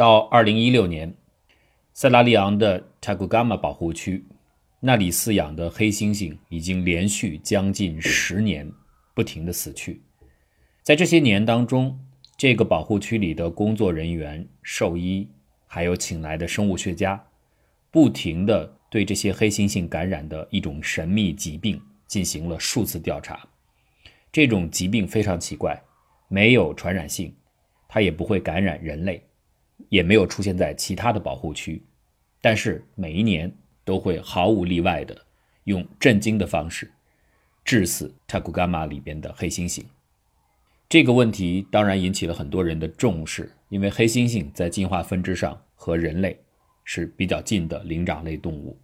到二零一六年，塞拉利昂的 Taguama 保护区，那里饲养的黑猩猩已经连续将近十年不停的死去。在这些年当中，这个保护区里的工作人员、兽医，还有请来的生物学家，不停的对这些黑猩猩感染的一种神秘疾病进行了数次调查。这种疾病非常奇怪，没有传染性，它也不会感染人类，也没有出现在其他的保护区，但是每一年都会毫无例外的用震惊的方式致死塔古伽马里边的黑猩猩。这个问题当然引起了很多人的重视，因为黑猩猩在进化分支上和人类是比较近的灵长类动物，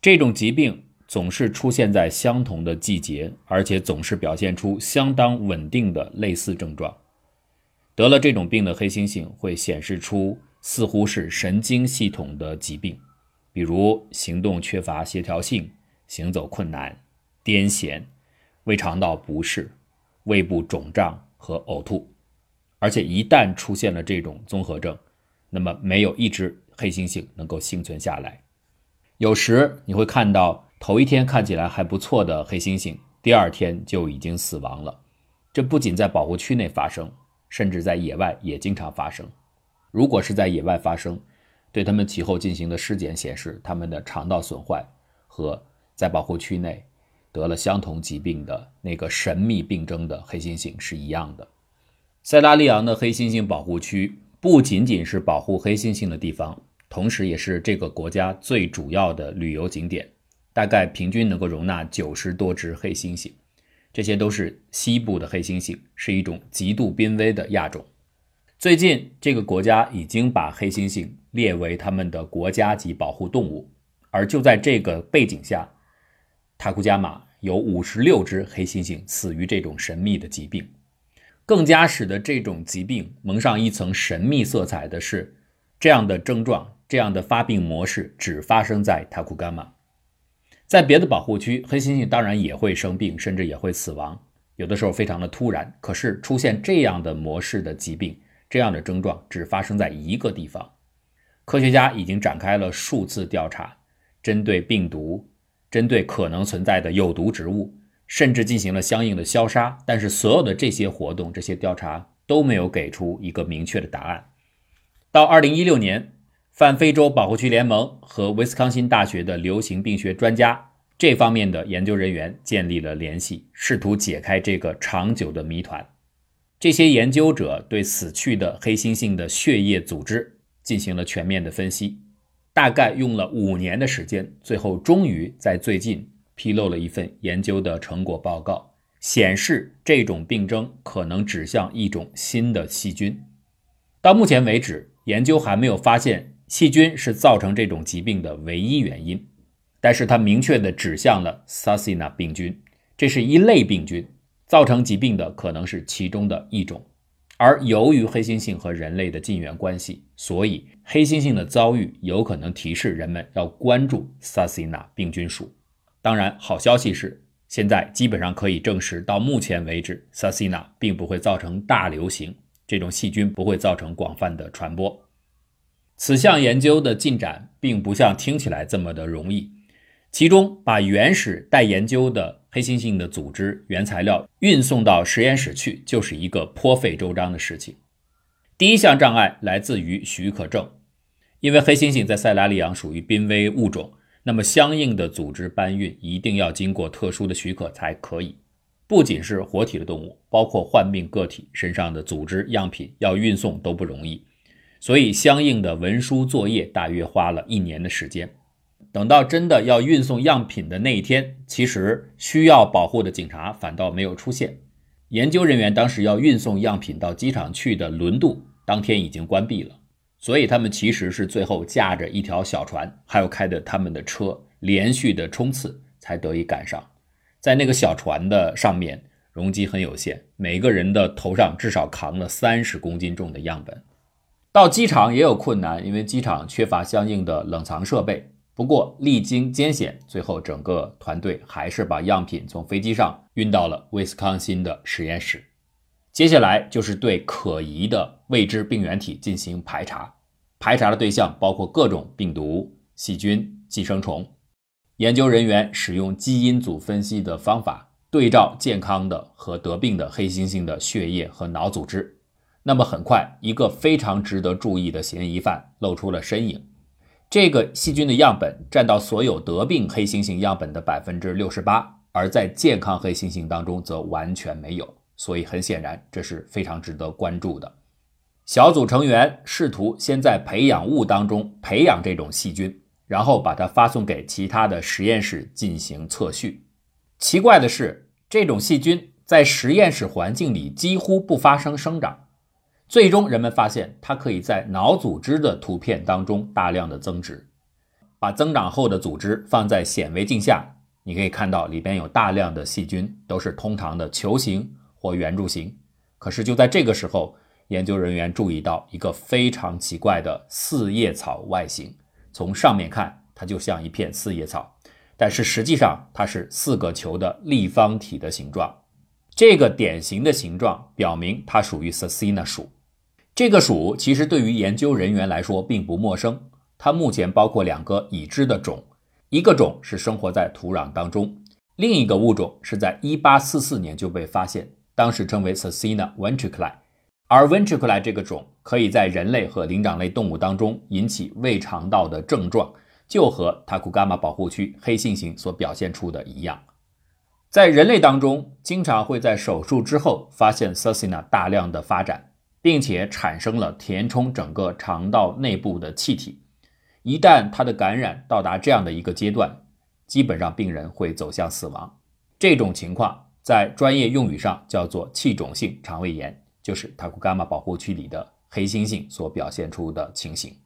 这种疾病。总是出现在相同的季节，而且总是表现出相当稳定的类似症状。得了这种病的黑猩猩会显示出似乎是神经系统的疾病，比如行动缺乏协调性、行走困难、癫痫、胃肠道不适、胃部肿胀和呕吐。而且一旦出现了这种综合症，那么没有一只黑猩猩能够幸存下来。有时你会看到。头一天看起来还不错的黑猩猩，第二天就已经死亡了。这不仅在保护区内发生，甚至在野外也经常发生。如果是在野外发生，对他们其后进行的尸检显示，他们的肠道损坏和在保护区内得了相同疾病的那个神秘病症的黑猩猩是一样的。塞拉利昂的黑猩猩保护区不仅仅是保护黑猩猩的地方，同时也是这个国家最主要的旅游景点。大概平均能够容纳九十多只黑猩猩，这些都是西部的黑猩猩，是一种极度濒危的亚种。最近，这个国家已经把黑猩猩列为他们的国家级保护动物。而就在这个背景下，塔库加马有五十六只黑猩猩死于这种神秘的疾病。更加使得这种疾病蒙上一层神秘色彩的是，这样的症状、这样的发病模式只发生在塔库加马。在别的保护区，黑猩猩当然也会生病，甚至也会死亡，有的时候非常的突然。可是出现这样的模式的疾病，这样的症状只发生在一个地方。科学家已经展开了数次调查，针对病毒，针对可能存在的有毒植物，甚至进行了相应的消杀。但是所有的这些活动、这些调查都没有给出一个明确的答案。到二零一六年。泛非洲保护区联盟和威斯康星大学的流行病学专家这方面的研究人员建立了联系，试图解开这个长久的谜团。这些研究者对死去的黑猩猩的血液组织进行了全面的分析，大概用了五年的时间，最后终于在最近披露了一份研究的成果报告，显示这种病症可能指向一种新的细菌。到目前为止，研究还没有发现。细菌是造成这种疾病的唯一原因，但是它明确的指向了 s a s i n a 病菌，这是一类病菌，造成疾病的可能是其中的一种。而由于黑猩猩和人类的近缘关系，所以黑猩猩的遭遇有可能提示人们要关注 s a s i n a 病菌属。当然，好消息是，现在基本上可以证实，到目前为止 s a s i n a 并不会造成大流行，这种细菌不会造成广泛的传播。此项研究的进展并不像听起来这么的容易，其中把原始待研究的黑猩猩的组织原材料运送到实验室去，就是一个颇费周章的事情。第一项障碍来自于许可证，因为黑猩猩在塞拉利昂属于濒危物种，那么相应的组织搬运一定要经过特殊的许可才可以。不仅是活体的动物，包括患病个体身上的组织样品要运送都不容易。所以，相应的文书作业大约花了一年的时间。等到真的要运送样品的那一天，其实需要保护的警察反倒没有出现。研究人员当时要运送样品到机场去的轮渡，当天已经关闭了。所以，他们其实是最后驾着一条小船，还有开着他们的车，连续的冲刺才得以赶上。在那个小船的上面，容积很有限，每个人的头上至少扛了三十公斤重的样本。到机场也有困难，因为机场缺乏相应的冷藏设备。不过历经艰险，最后整个团队还是把样品从飞机上运到了威斯康星的实验室。接下来就是对可疑的未知病原体进行排查。排查的对象包括各种病毒、细菌、寄生虫。研究人员使用基因组分析的方法，对照健康的和得病的黑猩猩的血液和脑组织。那么很快，一个非常值得注意的嫌疑犯露出了身影。这个细菌的样本占到所有得病黑猩猩样本的百分之六十八，而在健康黑猩猩当中则完全没有。所以很显然，这是非常值得关注的。小组成员试图先在培养物当中培养这种细菌，然后把它发送给其他的实验室进行测序。奇怪的是，这种细菌在实验室环境里几乎不发生生长。最终，人们发现它可以在脑组织的图片当中大量的增殖。把增长后的组织放在显微镜下，你可以看到里边有大量的细菌，都是通常的球形或圆柱形。可是就在这个时候，研究人员注意到一个非常奇怪的四叶草外形，从上面看它就像一片四叶草，但是实际上它是四个球的立方体的形状。这个典型的形状表明它属于 s a s i n a 属。这个属其实对于研究人员来说并不陌生，它目前包括两个已知的种，一个种是生活在土壤当中，另一个物种是在1844年就被发现，当时称为 Sassina ventriculi。而 ventriculi 这个种可以在人类和灵长类动物当中引起胃肠道的症状，就和塔库伽马保护区黑猩猩所表现出的一样。在人类当中，经常会在手术之后发现 s a s i n a 大量的发展，并且产生了填充整个肠道内部的气体。一旦它的感染到达这样的一个阶段，基本上病人会走向死亡。这种情况在专业用语上叫做气肿性肠胃炎。就是塔库伽马保护区里的黑猩猩所表现出的情形，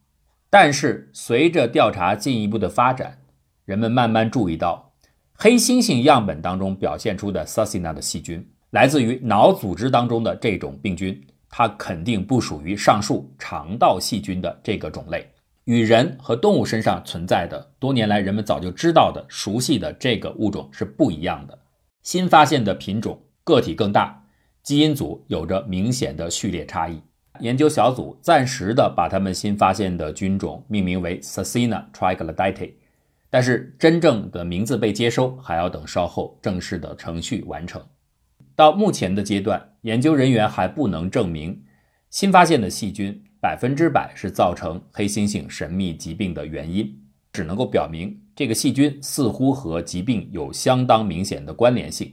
但是随着调查进一步的发展，人们慢慢注意到，黑猩猩样本当中表现出的 s a s i n a 的细菌来自于脑组织当中的这种病菌，它肯定不属于上述肠道细菌的这个种类，与人和动物身上存在的多年来人们早就知道的熟悉的这个物种是不一样的。新发现的品种个体更大。基因组有着明显的序列差异，研究小组暂时的把他们新发现的菌种命名为 s a s i n a triglyceridae，但是真正的名字被接收还要等稍后正式的程序完成。到目前的阶段，研究人员还不能证明新发现的细菌百分之百是造成黑猩猩神秘疾病的原因，只能够表明这个细菌似乎和疾病有相当明显的关联性。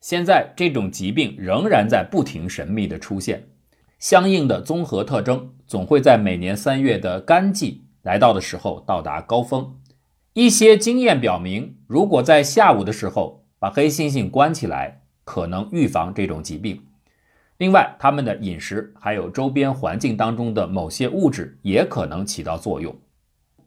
现在这种疾病仍然在不停神秘的出现，相应的综合特征总会在每年三月的干季来到的时候到达高峰。一些经验表明，如果在下午的时候把黑猩猩关起来，可能预防这种疾病。另外，他们的饮食还有周边环境当中的某些物质也可能起到作用。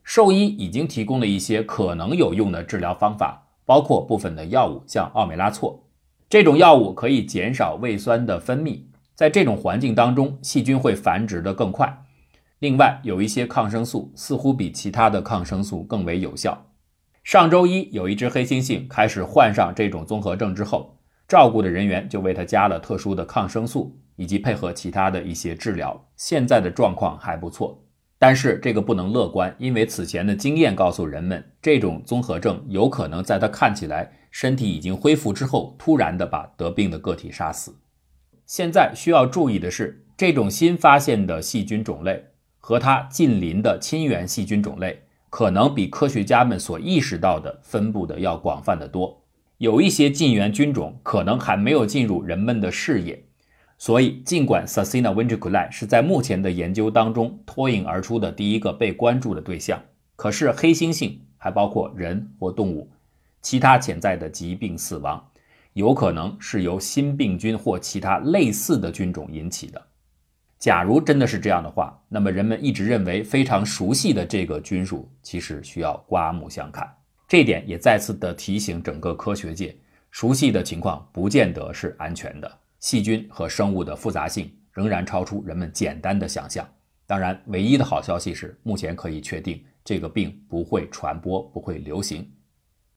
兽医已经提供了一些可能有用的治疗方法，包括部分的药物，像奥美拉唑。这种药物可以减少胃酸的分泌，在这种环境当中，细菌会繁殖的更快。另外，有一些抗生素似乎比其他的抗生素更为有效。上周一，有一只黑猩猩开始患上这种综合症之后，照顾的人员就为它加了特殊的抗生素，以及配合其他的一些治疗。现在的状况还不错。但是这个不能乐观，因为此前的经验告诉人们，这种综合症有可能在它看起来身体已经恢复之后，突然的把得病的个体杀死。现在需要注意的是，这种新发现的细菌种类和它近邻的亲缘细菌种类，可能比科学家们所意识到的分布的要广泛的多。有一些近缘菌种可能还没有进入人们的视野。所以，尽管 s a s i n a ventriculi 是在目前的研究当中脱颖而出的第一个被关注的对象，可是黑猩猩还包括人或动物，其他潜在的疾病死亡有可能是由新病菌或其他类似的菌种引起的。假如真的是这样的话，那么人们一直认为非常熟悉的这个菌属，其实需要刮目相看。这点也再次的提醒整个科学界，熟悉的情况不见得是安全的。细菌和生物的复杂性仍然超出人们简单的想象。当然，唯一的好消息是，目前可以确定这个病不会传播、不会流行。